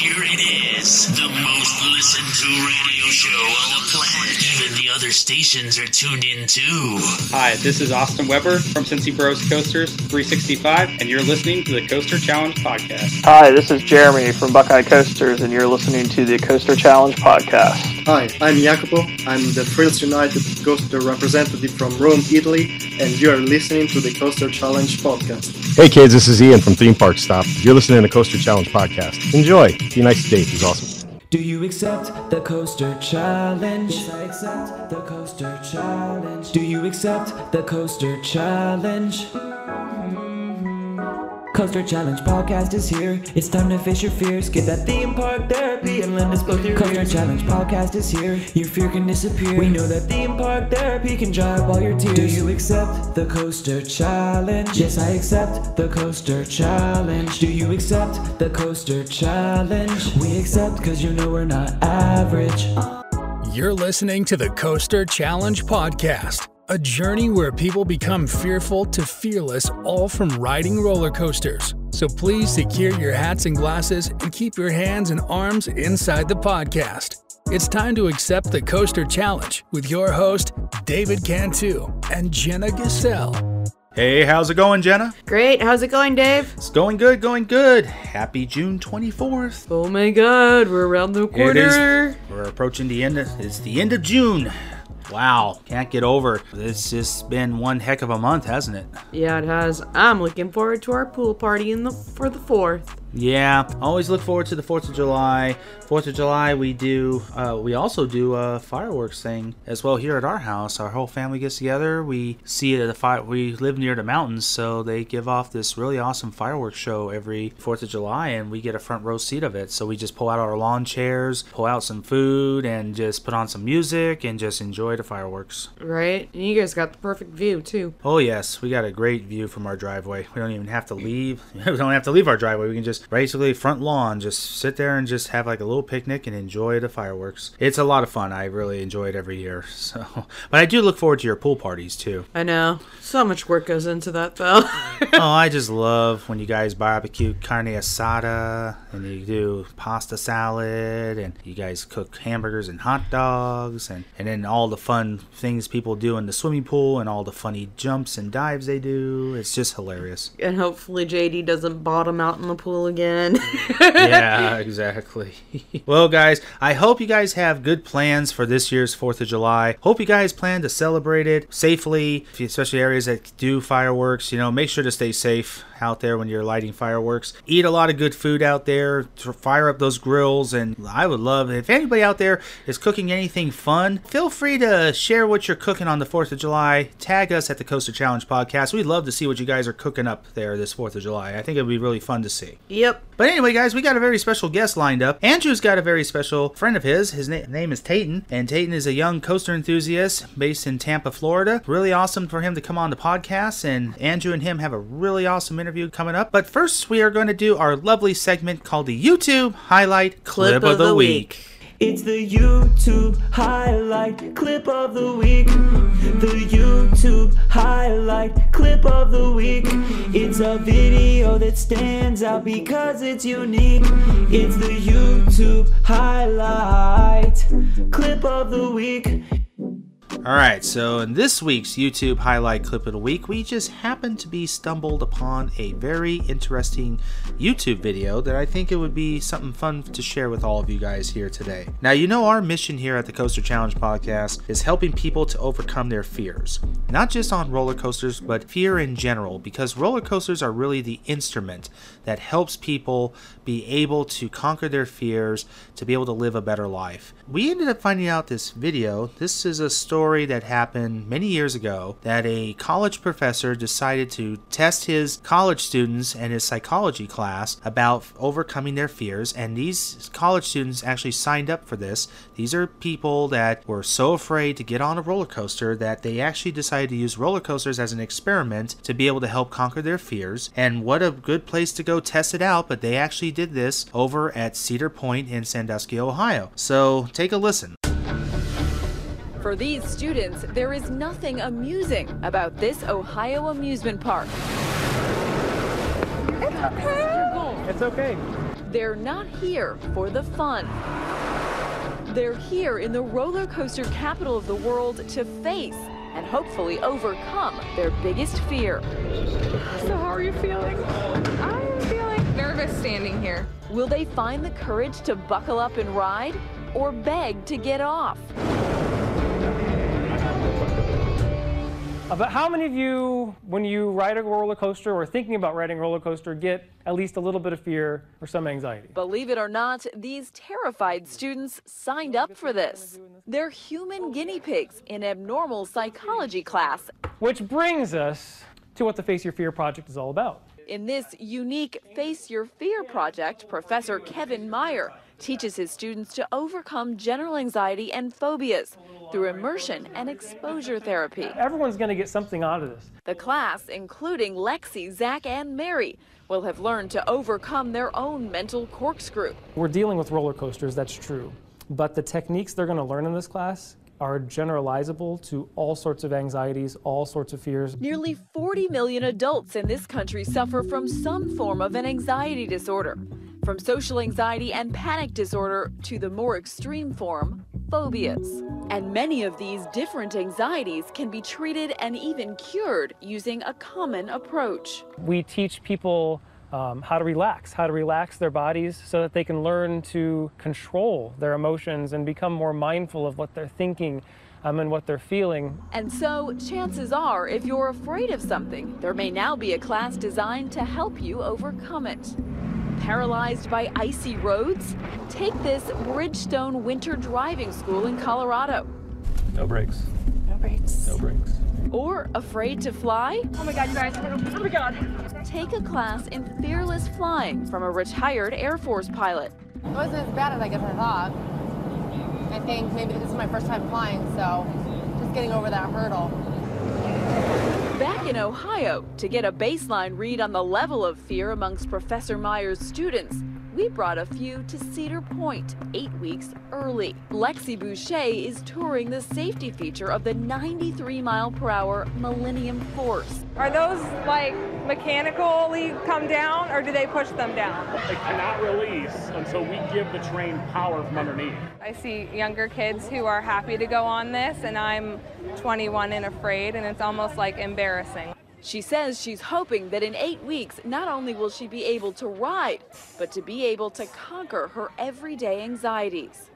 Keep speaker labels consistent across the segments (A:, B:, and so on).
A: here it is, the most listened to radio show on the planet. Even the other stations are tuned in too.
B: Hi, this is Austin Weber from Cincy Bros Coasters 365, and you're listening to the Coaster Challenge podcast.
C: Hi, this is Jeremy from Buckeye Coasters, and you're listening to the Coaster Challenge podcast.
D: Hi, I'm Jacopo. I'm the Thrills United Coaster representative from Rome, Italy, and you are listening to the Coaster Challenge podcast.
E: Hey kids, this is Ian from Theme Park Stop. You're listening to the Coaster Challenge podcast. Enjoy. Be nice to Dave. He's awesome.
F: Do you accept the coaster challenge? Yes, I accept the coaster challenge. Do you accept the coaster challenge? Coaster Challenge podcast is here. It's time to face your fears. Get that theme park therapy and lend us both your Coaster ears. Challenge podcast is here. Your fear can disappear. We know that theme park therapy can dry up all your tears. Do you accept the Coaster Challenge? Yes, I accept the Coaster Challenge. Do you accept the Coaster Challenge? We accept because you know we're not average.
G: You're listening to the Coaster Challenge Podcast, a journey where people become fearful to fearless, all from riding roller coasters. So please secure your hats and glasses and keep your hands and arms inside the podcast. It's time to accept the Coaster Challenge with your host, David Cantu and Jenna Giselle.
H: Hey, how's it going, Jenna?
I: Great. How's it going, Dave?
H: It's going good, going good. Happy June 24th.
I: Oh my god, we're around the corner.
H: is. We're approaching the end. Of, it's the end of June. Wow, can't get over. It's just been one heck of a month, hasn't it?
I: Yeah, it has. I'm looking forward to our pool party in the for the fourth.
H: Yeah, always look forward to the Fourth of July. Fourth of July, we do. Uh, we also do a fireworks thing as well here at our house. Our whole family gets together. We see it at the fire. We live near the mountains, so they give off this really awesome fireworks show every Fourth of July, and we get a front row seat of it. So we just pull out our lawn chairs, pull out some food, and just put on some music and just enjoy the fireworks.
I: Right? And you guys got the perfect view too.
H: Oh yes, we got a great view from our driveway. We don't even have to leave. We don't have to leave our driveway. We can just basically front lawn, just sit there and just have like a little picnic and enjoy the fireworks. It's a lot of fun. I really enjoy it every year. So, but I do look forward to your pool parties too.
I: I know. So much work goes into that though.
H: oh, I just love when you guys barbecue carne asada and you do pasta salad and you guys cook hamburgers and hot dogs and, and then all the fun things people do in the swimming pool and all the funny jumps and dives they do. It's just hilarious.
I: and hopefully JD doesn't bottom out in the pool again.
H: yeah, exactly. well, guys, I hope you guys have good plans for this year's 4th of July. Hope you guys plan to celebrate it safely, especially areas that do fireworks. You know, make sure to stay safe out there when you're lighting fireworks. Eat a lot of good food out there, to fire up those grills, and I would love if anybody out there is cooking anything fun, feel free to share what you're cooking on the 4th of July. Tag us at the Coaster Challenge podcast. We'd love to see what you guys are cooking up there this 4th of July. I think it would be really fun to see.
I: yep.
H: But anyway, guys, we got a very special guest lined up. Andrew's got a very special friend of his. His na- name is Tayton, and Tayton is a young coaster enthusiast based in Tampa, Florida. Really awesome for him to come on the podcast, and Andrew and him have a really awesome interview coming up. But first, we are going to do our lovely segment called the YouTube Highlight Clip, of, the, week.
F: It's the YouTube highlight clip of the week. The YouTube highlight clip of the week. It's a video that stands out because it's unique. It's the YouTube highlight clip of the week.
H: All right, so in this week's YouTube highlight clip of the week, we just happened to be stumbled upon a very interesting YouTube video that I think it would be something fun to share with all of you guys here today. Now, you know our mission here at the Coaster Challenge podcast is helping people to overcome their fears, not just on roller coasters, but fear in general, because roller coasters are really the instrument that helps people be able to conquer their fears, to be able to live a better life. We ended up finding out this video. This is a story that happened many years ago that a college professor decided to test his college students and his psychology class about overcoming their fears, and these college students actually signed up for this. These are people that were so afraid to get on a roller coaster that they actually decided to use roller coasters as an experiment to be able to help conquer their fears. And what a good place to go test it out, but they actually did this over at Cedar Point in Sandusky, Ohio. So take a listen.
J: For these students, there is nothing amusing about this Ohio amusement park.
B: It's okay. It's okay.
J: They're not here for the fun. They're here in the roller coaster capital of the world to face and hopefully overcome their biggest fear.
K: So, how are you feeling? I'm feeling nervous standing here.
J: Will they find the courage to buckle up and ride or beg to get off?
L: But how many of you, when you ride a roller coaster or thinking about riding a roller coaster, get at least a little bit of fear or some anxiety?
J: Believe it or not, these terrified students signed up for this. They're human guinea pigs in abnormal psychology class.
L: Which brings us to what the Face Your Fear project is all about.
J: In this unique Face Your Fear project, Professor Kevin Meyer teaches his students to overcome general anxiety and phobias through immersion and exposure therapy.
L: Everyone's going to get something out of this.
J: The class, including Lexi, Zach, and Mary, will have learned to overcome their own mental corkscrew.
L: We're dealing with roller coasters, that's true. But the techniques they're going to learn in this class are generalizable to all sorts of anxieties, all sorts of fears.
J: Nearly 40 million adults in this country suffer from some form of an anxiety disorder. From social anxiety and panic disorder to the more extreme form, phobias. And many of these different anxieties can be treated and even cured using a common approach.
L: We teach people um, how to relax, how to relax their bodies so that they can learn to control their emotions and become more mindful of what they're thinking um, and what they're feeling.
J: And so, chances are, if you're afraid of something, there may now be a class designed to help you overcome it. Paralyzed by icy roads? Take this Bridgestone Winter Driving School in Colorado.
L: No brakes.
K: No brakes.
L: No brakes.
J: Or afraid to fly?
K: Oh my god, you guys. Oh my god.
J: Take a class in fearless flying from a retired Air Force pilot.
M: It wasn't as bad as I guess I thought. I think maybe this is my first time flying, so just getting over that hurdle.
J: Back in Ohio, to get a baseline read on the level of fear amongst Professor Meyer's students, we brought a few to Cedar Point eight weeks early. Lexi Boucher is touring the safety feature of the 93 mile per hour Millennium Force.
K: Are those like mechanically come down or do they push them down?
N: They cannot release until we give the train power from underneath.
K: I see younger kids who are happy to go on this, and I'm 21 and afraid, and it's almost like embarrassing.
J: She says she's hoping that in eight weeks, not only will she be able to ride, but to be able to conquer her everyday anxieties.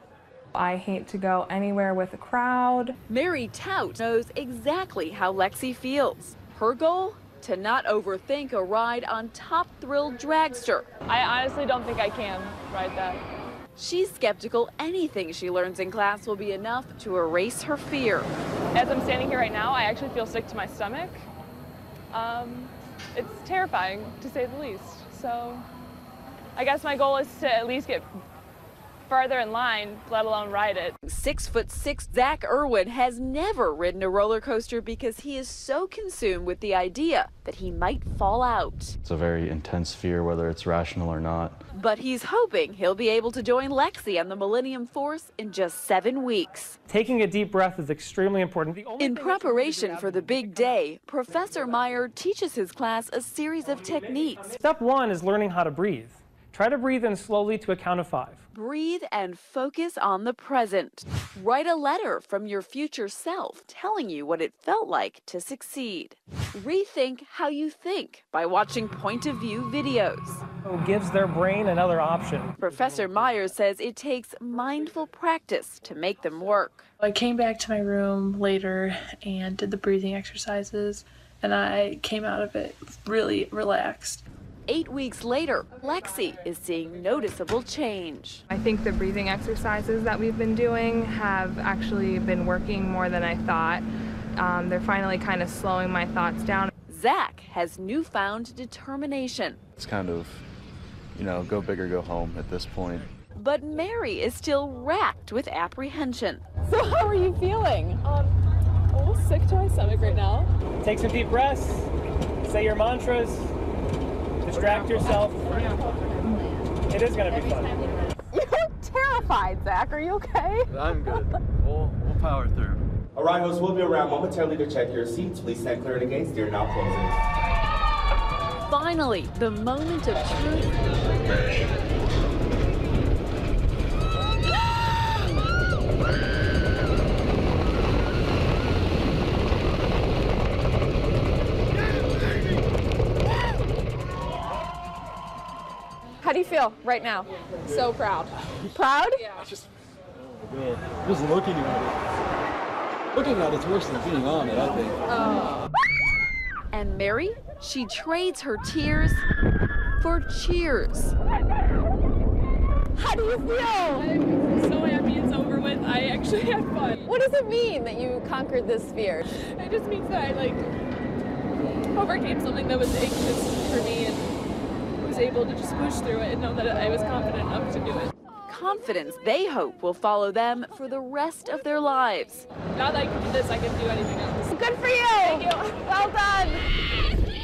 K: I hate to go anywhere with a crowd.
J: Mary Tout knows exactly how Lexi feels. Her goal? To not overthink a ride on Top Thrill Dragster.
O: I honestly don't think I can ride that.
J: She's skeptical anything she learns in class will be enough to erase her fear.
O: As I'm standing here right now, I actually feel sick to my stomach. Um, it's terrifying, to say the least. So I guess my goal is to at least get farther in line, let alone ride it.
J: Six foot six Zach Irwin has never ridden a roller coaster because he is so consumed with the idea that he might fall out.
P: It's a very intense fear, whether it's rational or not.
J: But he's hoping he'll be able to join Lexi on the Millennium Force in just seven weeks.
L: Taking a deep breath is extremely important.
J: In preparation for the big day, Professor Meyer teaches his class a series of techniques.
L: Step one is learning how to breathe. Try to breathe in slowly to a count of five.
J: Breathe and focus on the present. Write a letter from your future self telling you what it felt like to succeed. Rethink how you think by watching point of view videos.
L: It gives their brain another option.
J: Professor Myers says it takes mindful practice to make them work.
Q: I came back to my room later and did the breathing exercises, and I came out of it really relaxed.
J: Eight weeks later, Lexi is seeing noticeable change.
K: I think the breathing exercises that we've been doing have actually been working more than I thought. Um, they're finally kind of slowing my thoughts down.
J: Zach has newfound determination.
P: It's kind of, you know, go big or go home at this point.
J: But Mary is still racked with apprehension.
O: So, how are you feeling? Um, a little sick to my stomach right now.
L: Take some deep breaths, say your mantras, distract yourself. It is going to be fun.
O: You're terrified, Zach. Are you okay?
R: I'm good. We'll, we'll power through.
S: Arrivals will be around momentarily to check your seats. Please stand clear of the gates. They're now closing.
J: Finally, the moment of truth
T: feel right now?
U: So proud.
T: Proud?
U: Yeah.
R: Just, oh, just looking at it. Looking at it's worse than being on it, I think.
J: Oh. And Mary, she trades her tears for cheers.
T: How do you feel?
U: I'm so happy it's over with. I actually had fun.
T: What does it mean that you conquered this fear?
U: It just means that I like overcame something that was anxious for me and was able to just push through it and know that I was confident enough to do it.
J: Confidence they hope will follow them for the rest of their lives.
U: Now that I can do this, I can do anything else.
T: Good for you!
U: Thank you.
T: Well done!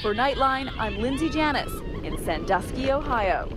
J: For Nightline, I'm Lindsay Janis in Sandusky, Ohio.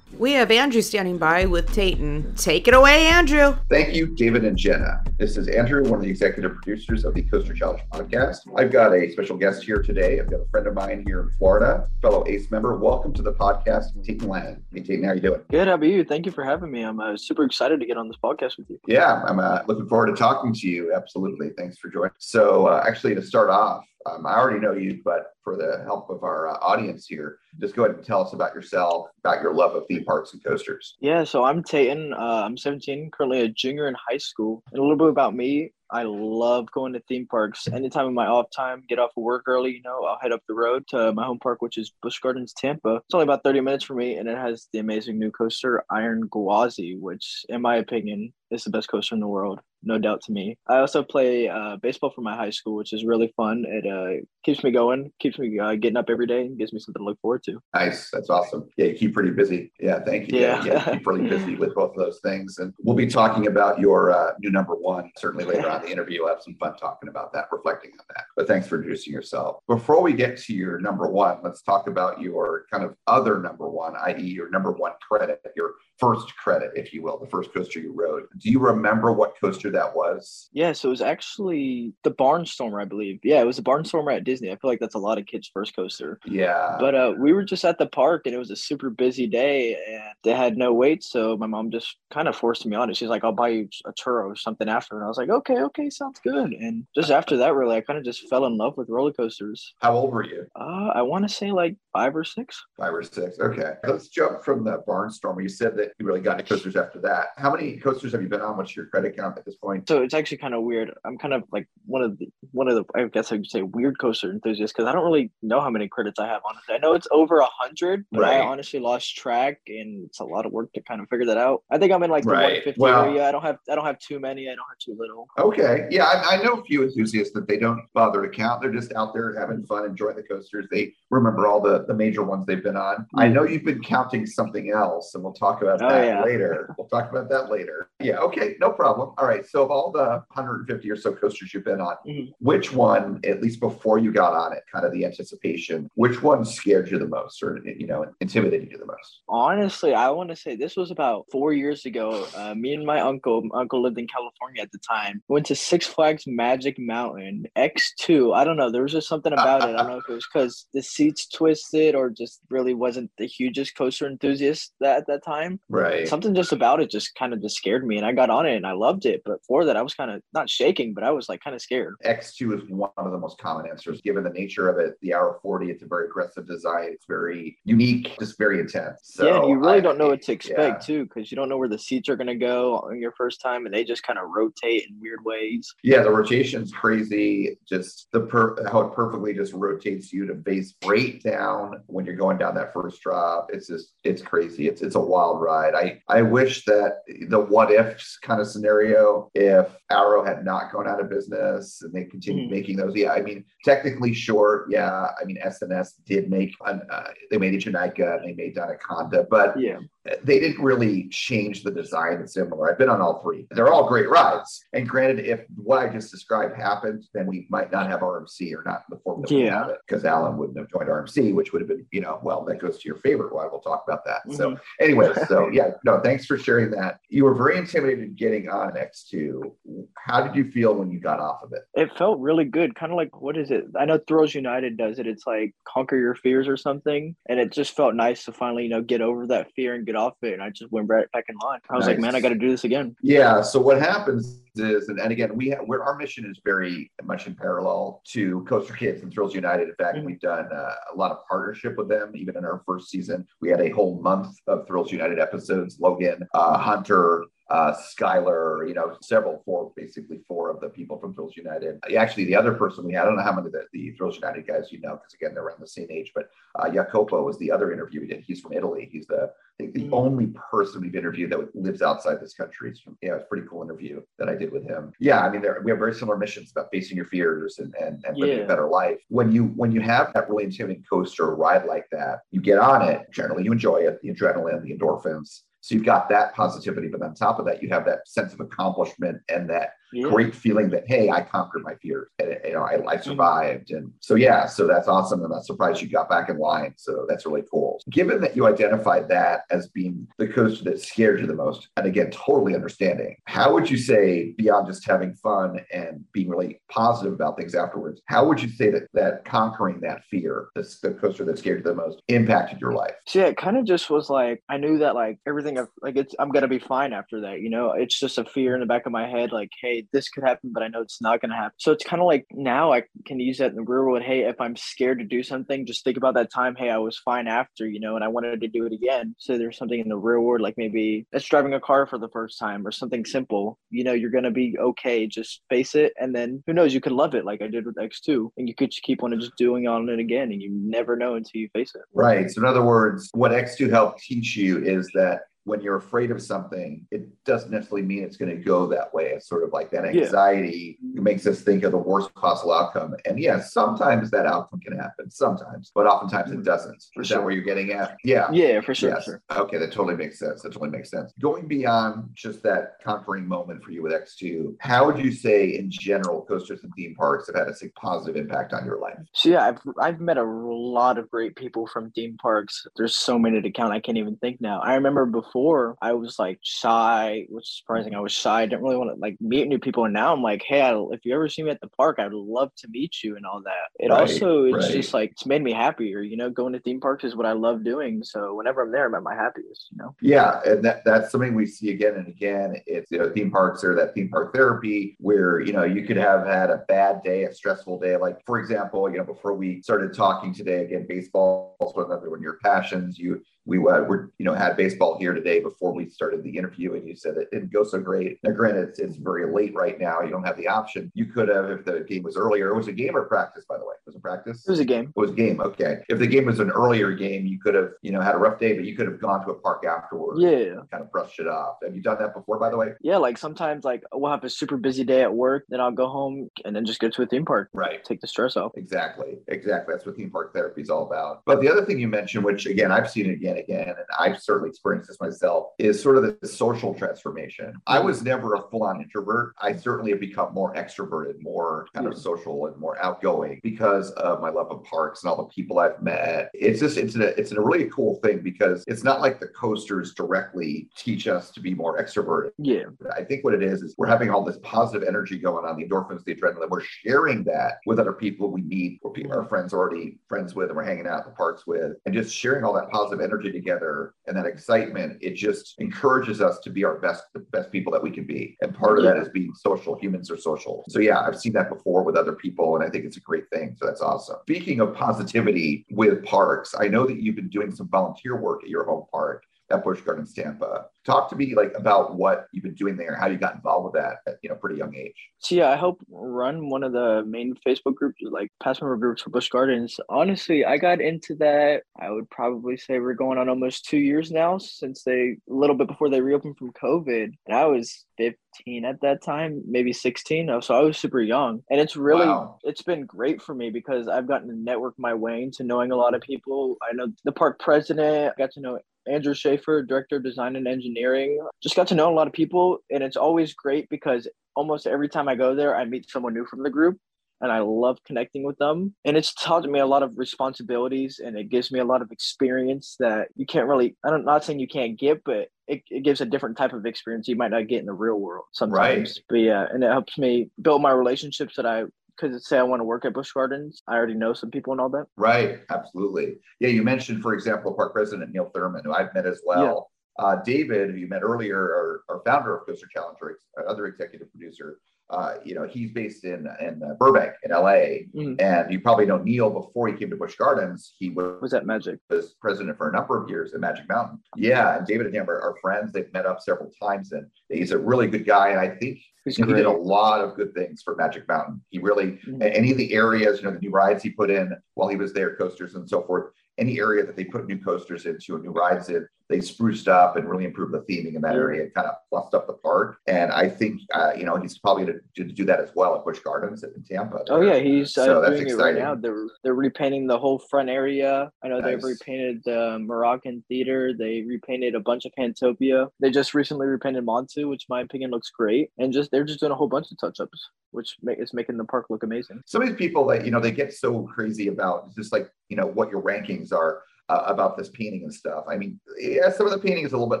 I: We have Andrew standing by with Tayton. Take it away, Andrew.
V: Thank you, David and Jenna. This is Andrew, one of the executive producers of the Coaster Challenge podcast. I've got a special guest here today. I've got a friend of mine here in Florida, fellow ACE member. Welcome to the podcast, Tayton Land. Hey, Tayton, how you doing?
C: Good. How about you? Thank you for having me. I'm uh, super excited to get on this podcast with you.
V: Yeah, I'm uh, looking forward to talking to you. Absolutely. Thanks for joining. So, uh, actually, to start off, um, I already know you, but for the help of our uh, audience here, just go ahead and tell us about yourself, about your love of theme parks and coasters.
C: Yeah, so I'm Tayton. Uh, I'm 17, currently a junior in high school. And a little bit about me. I love going to theme parks. Anytime in my off time, get off of work early, you know, I'll head up the road to my home park, which is Busch Gardens, Tampa. It's only about 30 minutes for me, and it has the amazing new coaster, Iron Gwazi, which, in my opinion, is the best coaster in the world. No doubt to me. I also play uh, baseball for my high school, which is really fun. It uh, keeps me going, keeps me uh, getting up every day, and gives me something to look forward to.
V: Nice. That's awesome. Yeah, you keep pretty busy. Yeah, thank you.
C: Yeah.
V: yeah keep really busy with both of those things. And we'll be talking about your uh, new number one certainly later on the interview. We'll have some fun talking about that, reflecting on that. But thanks for introducing yourself. Before we get to your number one, let's talk about your kind of other number one, i.e., your number one credit, your first credit, if you will, the first coaster you rode. Do you remember what coaster that was?
C: Yeah, so it was actually the Barnstormer, I believe. Yeah, it was the Barnstormer at Disney. I feel like that's a lot of kids' first coaster.
V: Yeah.
C: But uh, we were just at the park and it was a super busy day and they had no wait. So my mom just kind of forced me on it. She's like, I'll buy you a churro or something after. And I was like, okay, okay, sounds good. And just after that, really, I kind of just fell in love with roller coasters.
V: How old were you?
C: Uh, I want to say like five or six.
V: Five or six. Okay. Let's jump from the Barnstormer. You said that you really got into coasters after that. How many coasters have you been on? What's your credit count at this point?
C: So it's actually kind of weird. I'm kind of like one of the one of the I guess I could say weird coaster enthusiasts because I don't really know how many credits I have. Honestly, I know it's over a hundred, but I honestly lost track, and it's a lot of work to kind of figure that out. I think I'm in like the
V: Right.
C: 150
V: Well-
C: area. I don't have I don't have too many. I don't have too little.
V: Okay. Yeah, I, I know a few enthusiasts that they don't bother to count. They're just out there having fun, enjoying the coasters. They remember all the, the major ones they've been on. I know you've been counting something else, and we'll talk about
C: Oh,
V: that
C: yeah.
V: later. We'll talk about that later. Yeah, okay, no problem. All right. So of all the 150 or so coasters you've been on,
C: Mm-hmm.
V: which one, at least before you got on it, kind of the anticipation, which one scared you the most or you know, intimidated you the most?
C: Honestly, I want to say this was about four years ago. Uh, me and my uncle, my uncle lived in California at the time. Went to Six Flags Magic Mountain X2. I don't know. There was just something about it. I don't know if it was because the seats twisted or just really wasn't the hugest coaster enthusiast that, at that time.
V: Right.
C: Something just about it just kind of just scared me, and I got on it and I loved it. But for that, I was kind of not shaking, but I was like kind of scared.
V: X2 is one of the most common answers given the nature of it. The Arrow 4D, it's a very aggressive design. It's very unique, just very intense. So
C: yeah, and you really
V: I-
C: don't know what to expect
V: yeah.
C: too, because you don't know where the seats are going to go on your first time, and they just kind of rotate in weird ways.
V: Yeah, the rotation's crazy. Just the per- how it perfectly just rotates you to base right down when you're going down that first drop. It's just it's crazy. It's it's a wild ride. I I wish that the what ifs kind of scenario if Arrow had not gone out of business and they continued making those. Yeah, I mean technically sure. Yeah, I mean S&S did make an, uh, they made a Eejanaika and they made Dinoconda, but
C: yeah.
V: They didn't really change the design. It's similar. I've been on all three. They're all great rides. And granted, if what I just described happened, then we might not have RMC or not in the form that we have it because Alan wouldn't have joined RMC, which would have been, you know, well, that goes to your favorite one. We'll talk about that. So,
C: Mhm.
V: anyway, so yeah, no, thanks for sharing that. You were very intimidated getting on X2. How did you feel when you got off of it?
C: It felt really good, kind of like what is it? I know Thrills United does it. It's like conquer your fears or something, and it just felt nice to finally, you know, get over that fear and get get off it, and I just went right back in line. I was like, man, I got to do this again.
V: Yeah. So what happens is, and, and again, we have, we're, our mission is very much in parallel to Coaster Kids and Thrills United. In fact, we've done uh, a lot of partnership with them. Even in our first season, we had a whole month of Thrills United episodes. Logan, uh, Hunter. Uh, Skylar, you know, several, four, basically four of the people from Thrills United. Actually, the other person we had, I don't know how many of the, the Thrills United guys you know, because again, they're around the same age, but uh, Jacopo was the other interview we did. He's from Italy. He's the, I think the only person we've interviewed that lives outside this country. It's from, yeah, it's a pretty cool interview that I did with him. Yeah, I mean, there, we have very similar missions about facing your fears and and, and living
C: Yeah.
V: a better life. When you when you have that really intimidating coaster ride like that, you get on it. Generally, you enjoy it, the adrenaline, the endorphins. So you've got that positivity, but on top of that, you have that sense of accomplishment and that
C: Yeah.
V: great feeling that hey, I conquered my fears, and you know, I, I mm-hmm. survived, and so yeah, so that's awesome. I'm not surprised you got back in line. So that's really cool. Given that you identified that as being the coaster that scared you the most, and again, totally understanding, how would you say beyond just having fun and being really positive about things afterwards, how would you say that that conquering that fear, this the coaster that scared you the most, impacted your life?
C: So yeah, it kind of just was like I knew that like everything of like it's I'm gonna be fine after that. You know, it's just a fear in the back of my head, like hey, this could happen, but I know it's not gonna happen. So it's kind of like now I can use that in the real world. Hey, if I'm scared to do something, just think about that time. Hey, I was fine after, you know, and I wanted to do it again. So there's something in the real world, like maybe it's driving a car for the first time or something simple. You know, you're gonna be okay. Just face it, and then who knows? You could love it, like I did with X2, and you could just keep on just doing on it again, and you never know until you face it.
V: Right. So, in other words, what X2 helped teach you is that when you're afraid of something, it doesn't necessarily mean it's going to go that way. It's sort of like that
C: Yeah.
V: anxiety makes us think of the worst possible outcome. And yes, sometimes that outcome can happen, sometimes, but oftentimes it mm-hmm. doesn't.
C: For
V: is
C: sure.
V: that where you're getting at? Yeah.
C: Yeah, for sure,
V: Yes.
C: sure.
V: Okay, that totally makes sense. That totally makes sense. Going beyond just that conquering moment for you with X2, how would you say in general coasters and theme parks have had a positive impact on your life?
C: So yeah, I've I've met a lot of great people from theme parks. There's so many to count. I can't even think now. I remember before I was like shy, which is surprising. I was shy. I didn't really want to like meet new people. And now I'm like, hey, I, if you ever see me at the park, I'd love to meet you and all that. It
V: Right,
C: also it's
V: right.
C: just like it's made me happier. You know, going to theme parks is what I love doing. So whenever I'm there, I'm at my happiest. You know.
V: Yeah, and that, that's something we see again and again. It's you know theme parks or that theme park therapy where you know you could have had a bad day, a stressful day. Like for example, you know before we started talking today, again, baseball is one of one of your passions. You we uh, were you know had baseball here today before we started the interview, and you said it didn't go so great. Now, granted, it's, it's very late right now. You don't have the option. You could have if the game was earlier. It was a game or practice, by the way. It was a practice.
C: It was a game.
V: It was a game. Okay. If the game was an earlier game, you could have, you know, had a rough day, but you could have gone to a park afterwards.
C: Yeah.
V: Kind of brushed it off. Have you done that before, by the way?
C: Yeah, like sometimes like we'll have a super busy day at work, then I'll go home and then just go to a theme park.
V: Right.
C: Take the stress off.
V: Exactly. Exactly. That's what theme park therapy is all about. But the other thing you mentioned, which again, I've seen it again, and again, and I've certainly experienced this myself, is sort of the social transformation. I was never a full on introvert. I certainly have become more extroverted, more kind of hmm. social and more outgoing because of my love of parks and all the people I've met. It's just, it's a, it's a really cool thing because it's not like the coasters directly teach us to be more extroverted.
C: Yeah.
V: I think what it is is we're having all this positive energy going on, the endorphins, the adrenaline. We're sharing that with other people we meet, or people, our hmm. friends already friends with, and we're hanging out at the parks with, and just sharing all that positive energy together and that excitement. It just encourages us to be our best, the best people that we can be. And part of that is being social. Humans are social. So yeah, I've seen that before with other people, and I think it's a great thing. So that's awesome. Speaking of positivity with parks, I know that you've been doing some volunteer work at your home park at Busch Gardens Tampa. Talk to me like about what you've been doing there, how you got involved with that at you know pretty young age.
C: So yeah, I help run one of the main Facebook groups, like past member groups for Busch Gardens. Honestly, I got into that. I would probably say we're going on almost two years now since they a little bit before they reopened from COVID, and I was 15 at that time, maybe 16. Oh, So I was super young, and it's really
V: Wow.
C: it's been great for me because I've gotten to network my way into knowing a lot of people. I know the park president. I got to know Andrew Schaefer, director of design and engineering. Just got to know a lot of people, and it's always great because almost every time I go there, I meet someone new from the group, and I love connecting with them. And it's taught me a lot of responsibilities, and it gives me a lot of experience that you can't really. I'm not saying you can't get, but it, it gives a different type of experience you might not get in the real world sometimes. Right. But yeah, and it helps me build my relationships that I. Because say I want to work at Busch Gardens, I already know some people and all that.
V: Right, absolutely. Yeah, you mentioned, for example, Park President Neal Thurman, who I've met as well. Uh, David, who you met earlier, our, our founder of Coaster Challenge, ex- other executive producer, uh, you know, he's based in in uh, Burbank, in LA,
C: Mhm.
V: and you probably know Neal before he came to Busch Gardens. He was,
C: was at Magic,
V: was president for a number of years at Magic Mountain. Yeah, and David and him are, are friends. They've met up several times, and he's a really good guy. And I think
C: He's
V: you know, he did a lot of good things for Magic Mountain. He really
C: Mhm.
V: any of the areas, you know, the new rides he put in while he was there, coasters and so forth. Any area that they put new coasters into and new rides in, they spruced up and really improved the theming in that area and kind of plussed up the park. And I think, uh, you know, he's probably going to do that as well at Busch Gardens in Tampa.
C: Oh yeah, he's uh,
V: so that's
C: doing it right now. They're they're repainting the whole front area. I know they've repainted the Moroccan Theater. They repainted a bunch of Pantopia. They just recently repainted Montu, which in my opinion looks great. And just they're just doing a whole bunch of touch ups, which is making the park look amazing.
V: some of these people that you know they get so crazy about just like you know what your rankings are uh, about this painting and stuff. I mean, yeah, some of the painting is a little bit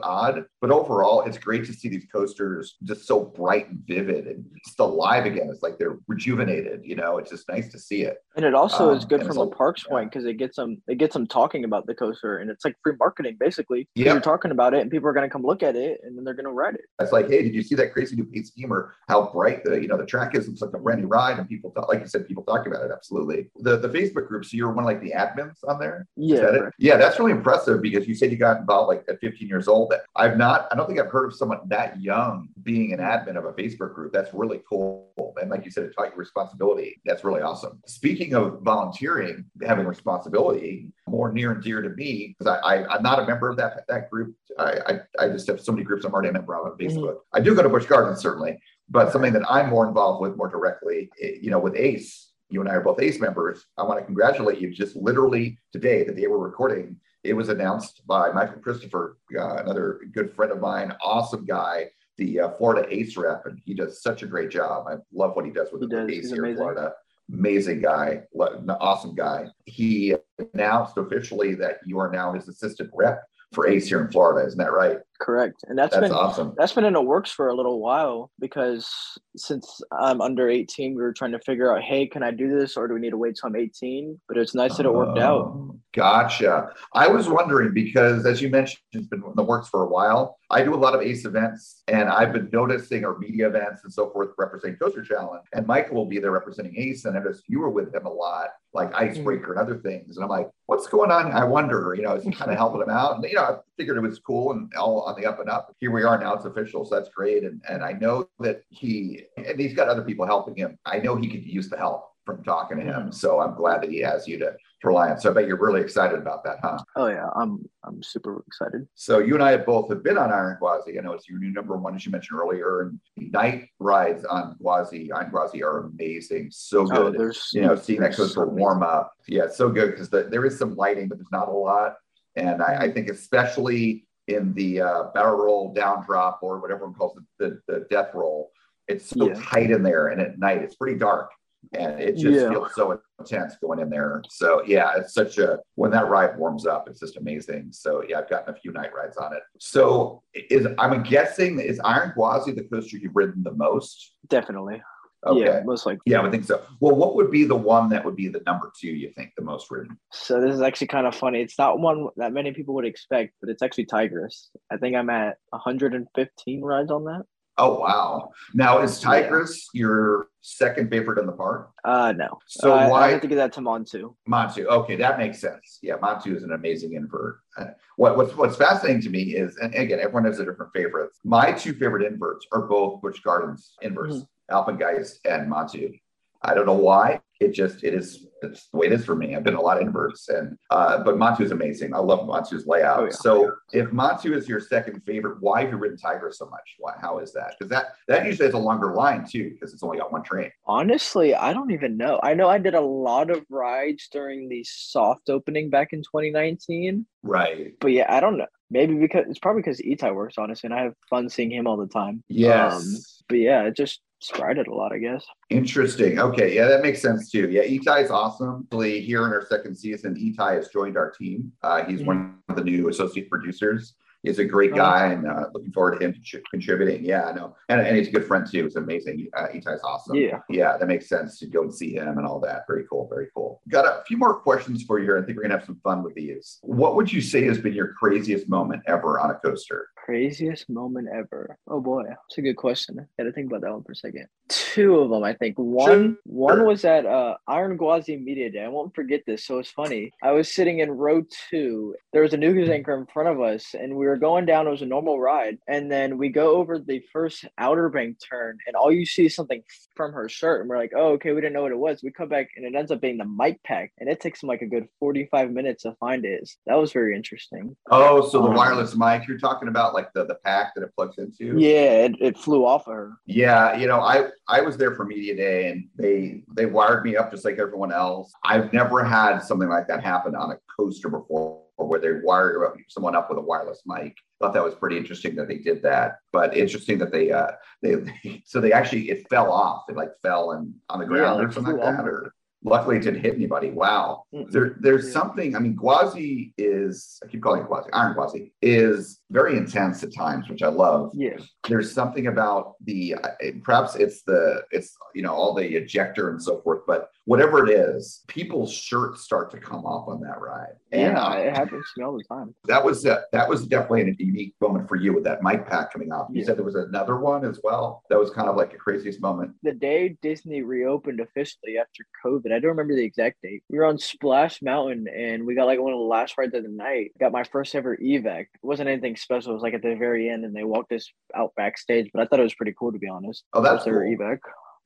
V: odd, but overall, it's great to see these coasters just so bright and vivid and just alive again. It's like they're rejuvenated. You know, it's just nice to see it.
C: And it also is
V: Um,
C: good from a parks point because it gets them it gets them talking about the coaster, and it's like free marketing basically.
V: Yeah.
C: You're talking about it, and people are going to come look at it, and then they're going to ride it.
V: It's like, hey, did you see that crazy new paint scheme or how bright the you know the track is? It's like a brand new ride, and people talk, like you said, people talk about it. Absolutely. The the Facebook group. So you're one of like the admins on there.
C: Yeah, right.
V: Yeah, that's really impressive because you said you got involved like at 15 years old. I've not. I don't think I've heard of someone that young being an admin of a Facebook group. That's really cool. And like you said, it taught you responsibility. That's really awesome. Speaking of volunteering, having responsibility, more near and dear to me because I, I I'm not a member of that that group. I, I I just have so many groups I'm already a member of on Facebook. I do go to Busch Gardens certainly, but something that I'm more involved with more directly, eh, you know, with ACE. You and I are both ACE members. I want to congratulate you. Just literally today, the day we're recording, it was announced by Michael Christopher, uh, another good friend of mine, awesome guy, the uh, Florida ACE rep, and he does such a great job. I love what he does with
C: He
V: the
C: does.
V: ACE
C: He's
V: here in. Florida. Amazing guy, an awesome guy. He announced officially that you are now his assistant rep for ACE here in Florida. Isn't that right?
C: Correct, and that's
V: That's
C: been
V: awesome.
C: That's been in the works for a little while because since I'm under 18, we were trying to figure out, hey, can I do this or do we need to wait till I'm 18? But it's nice that it worked out.
V: Oh, Gotcha. I was wondering because, as you mentioned, it's been in the works for a while. I do a lot of ACE events, and I've been noticing our media events and so forth representing Coaster Challenge. And Michael will be there representing ACE, and I noticed you were with him a lot, like Icebreaker mm. and other things. And I'm like, what's going on? I wonder. You know, is he kind of helping him out? And you know, I figured it was cool and all on the up and up. Here we are now; it's official, so that's great. And and I know that he and he's got other people helping him. I know he could use the help from talking to him. Mm. So I'm glad that he has you to, to rely on. So I bet you're really excited about that, huh?
C: Oh yeah, I'm I'm super excited.
V: So you and I have both have been on Iron Gwazi. I know it's your new number one, as you mentioned earlier. And the night rides on Gwazi, Iron Gwazi are amazing. So
C: Oh,
V: good.
C: there's-
V: you know, seeing that coaster
C: so
V: warm up. Yeah, it's so good because the, there is some lighting, but there's not a lot. And I,
C: Mm-hmm.
V: I think especially in the uh, barrel roll down drop or whatever one calls it, the, the death roll, it's so
C: Yeah.
V: tight in there. And at night, it's pretty dark. And it just
C: Yeah.
V: feels so intense going in there. So yeah, it's such a when that ride warms up, it's just amazing. So yeah, I've gotten a few night rides on it. So is I'm guessing is Iron Gwazi the coaster you've ridden the most?
C: Definitely.
V: Okay.
C: Yeah, most likely.
V: Yeah, I would think so. Well, what would be the one that would be the number two you think the most ridden?
C: So this is actually kind of funny. It's not one that many people would expect, but it's actually Tigris. I think I'm at 115 rides on that.
V: Oh wow! Now is Tigris your second favorite in the park?
C: Uh, no.
V: So
C: Uh,
V: why-
C: I have to give that to Montu.
V: Montu. Okay, that makes sense. Yeah, Montu is an amazing invert. Uh, What, what's what's fascinating to me is, and again, everyone has a different favorites. My two favorite inverts are both Busch Gardens inverts, Alpengeist and Montu. I don't know why. It just it is it's the way it is for me. I've been a lot of inverts, and uh, but Montu is amazing. I love Montu's layout.
C: Oh, yeah.
V: So if Montu is your second favorite, why have you ridden Tiger so much? Why? How is that? Because that that usually has a longer line too, because it's only got one train.
C: Honestly, I don't even know. I know I did a lot of rides during the soft opening back in 2019.
V: Right.
C: But yeah, I don't know. Maybe because it's probably because Itai works, honestly, and I have fun seeing him all the time.
V: Yes.
C: Um, but yeah, it just spread it a lot, I guess.
V: Interesting. Okay. Yeah, that makes sense too. Yeah, Itai is awesome. Actually, Here in our second season, Itai has joined our team. Uh, he's one of the new associate producers. He's a great
C: Oh,
V: guy, and uh, looking forward to him contri- contributing. Yeah, I know, and, and he's a good friend too. It's amazing. Uh, Itai's awesome.
C: Yeah.
V: yeah, that makes sense to go and see him and all that. Very cool, very cool. Got a few more questions for you here. I think we're gonna have some fun with these. What would you say has been your craziest moment ever on a coaster?
C: Craziest moment ever. Oh boy, that's a good question. I to think about that one for a second. Two of them, I think. One, one was at uh, Iron Gwazi Media Day. I won't forget this. So it's funny. I was sitting in row two. There was a news anchor in front of us, and we were going down. It was a normal ride, and then we go over the first Outer Bank turn, and all you see is something from her shirt, and we're like, "Oh, okay." We didn't know what it was. We come back, and it ends up being the mic pack, and it takes them like a good forty-five minutes to find it. That was very interesting.
V: Oh, so the
C: Um,
V: wireless mic you're talking about, like the the pack that it plugs into?
C: Yeah, it, it flew off of her.
V: Yeah, you know, I I was there for media day, and they they wired me up just like everyone else. I've never had something like that happen on a coaster before, where they wire someone up with a wireless mic. Thought that was pretty interesting that they did that, but interesting that they uh they, so they actually it fell off. It like fell and on the
C: Yeah,
V: ground or something like that, or luckily it didn't hit anybody. Wow, there there's something. I mean, Gwazi is I keep calling it Gwazi, Iron Gwazi is very intense at times, which I love
C: Yeah.
V: there's something about the perhaps it's the it's you know all the ejector and so forth but whatever it is people's shirts start to come off on that ride and
C: Yeah, it happens to me all the time.
V: that was uh, that was definitely a unique moment for you with that mic pack coming off you
C: Yeah.
V: said there was another one as well that was kind of like the craziest moment
C: The day Disney reopened officially after COVID, I don't remember the exact date. We were on Splash Mountain and we got like one of the last rides of the night. Got my first ever evac. It wasn't anything special. It was like at the very end and they walked us out backstage, but I thought it was pretty cool to be honest.
V: Oh, that's cool.
C: evac.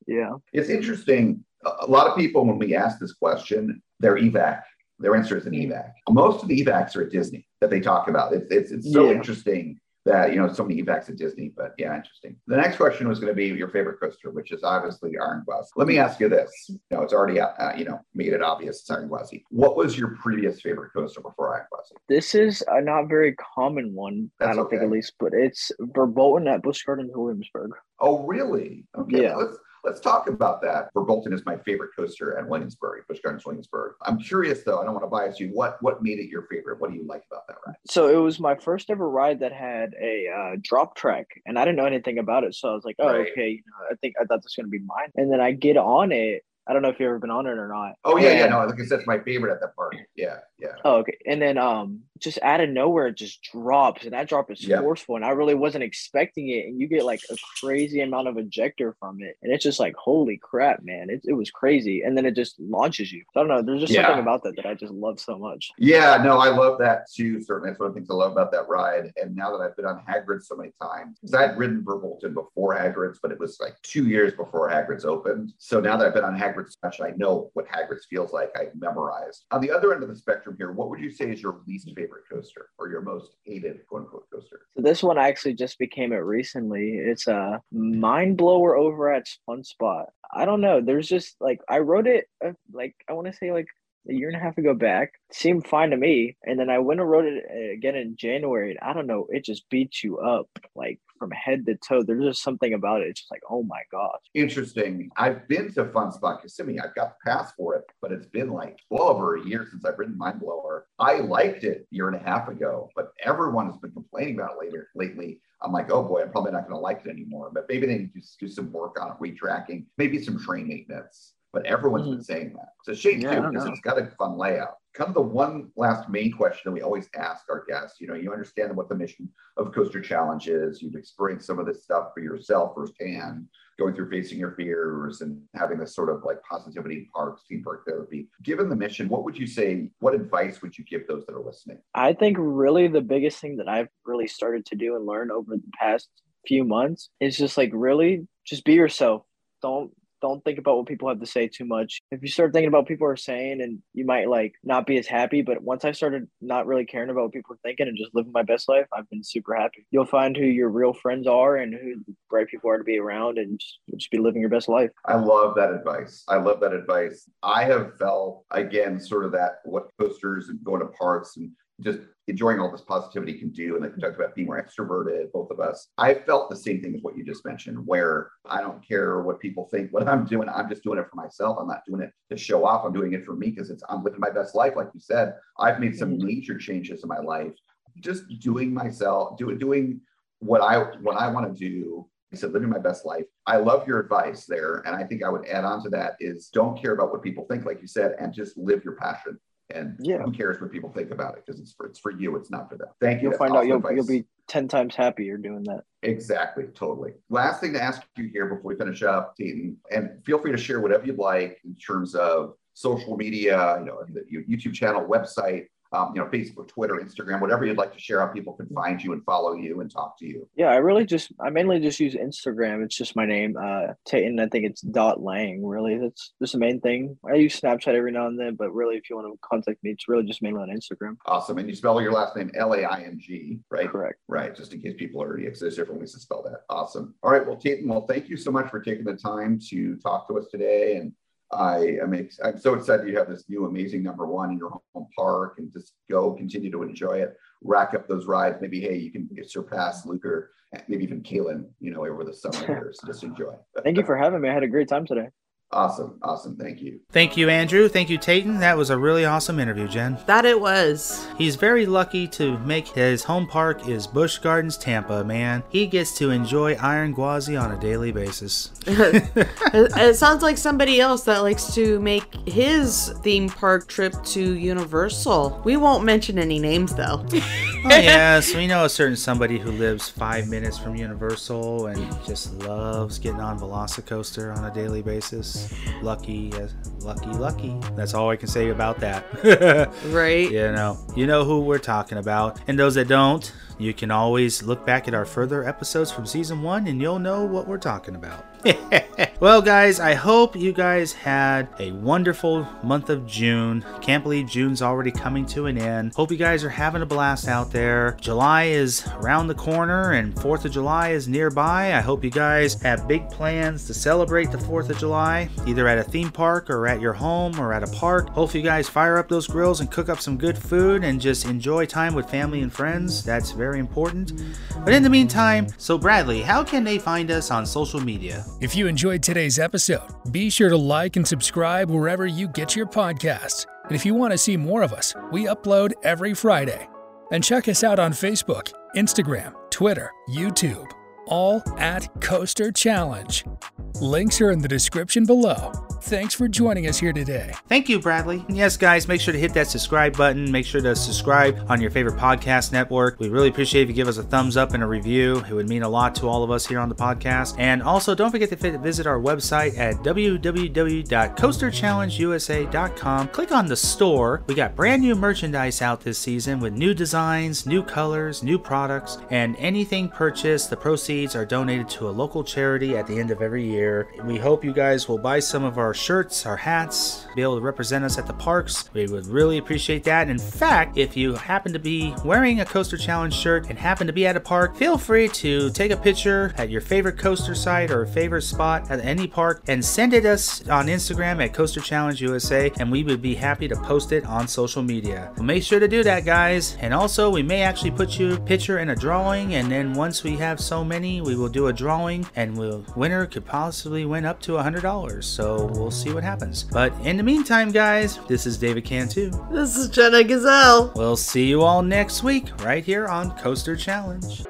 C: Yeah.
V: it's interesting. A lot of people when we ask this question they're evac their answer is an evac most of the evacs are at disney that they talk about. It's it's, it's so
C: Yeah.
V: interesting that you know so many evacs at disney but yeah interesting. The next question was going to be your favorite coaster which is obviously iron gwazi let me ask you this. You know it's already uh, you know made it obvious it's iron gwazi what was your previous favorite coaster before iron gwazi
C: This is a not very common one, I don't think at least, but it's Verbolten at Busch Gardens Williamsburg.
V: oh really? Okay.
C: Yeah.
V: let's Let's talk about that. Verbolten is my favorite coaster at Williamsburg, Busch Gardens Williamsburg. I'm curious though, I don't want to bias you. What what made it your favorite? What do you like about that ride?
C: So it was my first ever ride that had a uh, drop track, and I didn't know anything about it. So I was like, "Oh,
V: Right.
C: okay." You know, I think I thought this was gonna be mine. And then I get on it. I don't know if you've ever been on it or not.
V: Oh yeah, yeah, no, like I said, it's my favorite at that park. Yeah, yeah.
C: Oh, okay. And then um just out of nowhere it just drops and that drop is
V: Yeah.
C: forceful and I really wasn't expecting it and you get like a crazy amount of ejector from it and it's just like holy crap man it, it was crazy and then it just launches you so I don't know there's just
V: Yeah.
C: something about that that I just love so much
V: Yeah, no, I love that too. Certainly, that's one of the things I love about that ride. And now that I've been on Hagrid's so many times, because I had ridden Verbolten before Hagrid's, but it was like two years before Hagrid's opened. So now that I've been on Hagrid's much, I know what Hagrid's feels like. I've memorized. On the other end of the spectrum here, what would you say is your least favorite coaster or your most hated quote unquote coaster?
C: so this one actually just became it recently. It's a Mine Blower over at Fun Spot. I don't know. There's just like I wrote it uh, like I want to say like a year and a half ago back seemed fine to me and then i went and wrote it uh, again in january and i don't know it just beats you up like from head to toe there's just something about it it's just like oh my gosh
V: Interesting. I've been to Fun Spot Kissimmee. I've got the pass for it, but it's been like well over a year since I've ridden Mine Blower. I liked it a year and a half ago, but everyone has been complaining about it later lately. I'm like, oh boy, I'm probably not going to like it anymore. But maybe they need to do some work on it, retracking, maybe some train maintenance. But everyone's been mm-hmm. saying that. It's a shame
C: Yeah,
V: too because it's got a fun layout. Kind of the one last main question that we always ask our guests. You know, you understand what the mission of Coaster Challenge is. You've experienced some of this stuff for yourself firsthand going through facing your fears and having this sort of like positivity in parks, theme park therapy. Given the mission, what would you say? What advice would you give those that are listening?
C: i think really the biggest thing that i've really started to do and learn over the past few months is just like really just be yourself don't don't think about what people have to say too much. If you start thinking about what people are saying and you might like not be as happy, but once I started not really caring about what people are thinking and just living my best life, I've been super happy. You'll find who your real friends are and who the right people are to be around and just, just be living your best life.
V: I love that advice. I love that advice. I have felt again sort of that what coasters and going to parks and just enjoying all this positivity can do. And like we talked about being more extroverted, both of us. I felt the same thing as what you just mentioned, where I don't care what people think, what I'm doing. I'm just doing it for myself. I'm not doing it to show off. I'm doing it for me because it's I'm living my best life. Like you said, I've made some mm-hmm. major changes in my life just doing myself, doing doing what I what I want to do. I said, living my best life. I love your advice there. And I think I would add on to that is don't care about what people think, like you said, and just live your passion. And
C: Yeah.
V: who cares what people think about it? Because it's for it's for you, it's not for them. Thank you.
C: You'll find out you'll,
V: advice.
C: you'll be 10 times happier doing that.
V: Exactly, totally. Last thing to ask you here before we finish up, Tayton, and feel free to share whatever you'd like in terms of social media, you know, the your YouTube channel, website, um, you know, Facebook, Twitter, Instagram, whatever you'd like to share, how people can find you and follow you and talk to you.
C: Yeah, I really just I mainly just use Instagram. It's just my name, uh Tayton. I think it's dot Laing. Really, that's just the main thing. I use Snapchat every now and then, but really, if you want to contact me, it's really just mainly on Instagram.
V: Awesome. And you spell your last name L A I N G, right?
C: Correct.
V: Right. Just in case people are, because there's different ways to spell that. Awesome. All right. Well, Tayton, well, thank you so much for taking the time to talk to us today. And I am ex- I'm so excited you have this new amazing number one in your home park and just go continue to enjoy it, rack up those rides. Maybe, hey, you can surpass Luke or maybe even Kaylin, you know, over the summer here. So just enjoy.
C: Thank you for having me. I had a great time today.
V: Awesome. Awesome. Thank you.
H: Thank you, Andrew. Thank you, Tayton. That was a really awesome interview, Jen.
I: That it was.
H: He's very lucky to make his home park is Busch Gardens, Tampa, man. He gets to enjoy Iron Gwazi on a daily basis.
I: it, it sounds like somebody else that likes to make his theme park trip to Universal. We won't mention any names though.
H: Oh, yes, we know a certain somebody who lives five minutes from Universal and just loves getting on Velocicoaster on a daily basis. Lucky, uh, lucky, lucky. That's all I can say about that.
I: right?
H: You know, you know who we're talking about. And those that don't, you can always look back at our further episodes from season one and you'll know what we're talking about. well, guys, I hope you guys had a wonderful month of June. Can't believe June's already coming to an end. Hope you guys are having a blast out there. July is around the corner and 4th of July is nearby. I hope you guys have big plans to celebrate the 4th of July, either at a theme park or at your home or at a park. Hope you guys fire up those grills and cook up some good food and just enjoy time with family and friends. That's very important. But in the meantime, so Bradley, how can they find us on social media?
G: If you enjoyed today's episode, be sure to like and subscribe wherever you get your podcasts. And if you want to see more of us, we upload every Friday. And check us out on Facebook, Instagram, Twitter, YouTube, all at Coaster Challenge. Links are in the description below. Thanks for joining us here today.
H: Thank you, Bradley. Yes, guys, make sure to hit that subscribe button. Make sure to subscribe on your favorite podcast network. We really appreciate if you give us a thumbs up and a review. It would mean a lot to all of us here on the podcast. And also, don't forget to visit our website at www.coasterchallengeusa.com. Click on the store. We got brand new merchandise out this season with new designs, new colors, new products, and anything purchased, the proceeds are donated to a local charity at the end of every year. We hope you guys will buy some of our shirts, our hats, be able to represent us at the parks. We would really appreciate that. In fact, if you happen to be wearing a Coaster Challenge shirt and happen to be at a park, feel free to take a picture at your favorite coaster site or favorite spot at any park and send it us on Instagram at Coaster Challenge USA, and we would be happy to post it on social media. Well, make sure to do that, guys. And also, we may actually put you picture in a drawing, and then once we have so many, we will do a drawing, and the winner could possibly win up to $100. So we'll see what happens. But in the meantime, guys, this is David Cantu.
I: This is Jenna Gazelle.
H: We'll see you all next week right here on Coaster Challenge.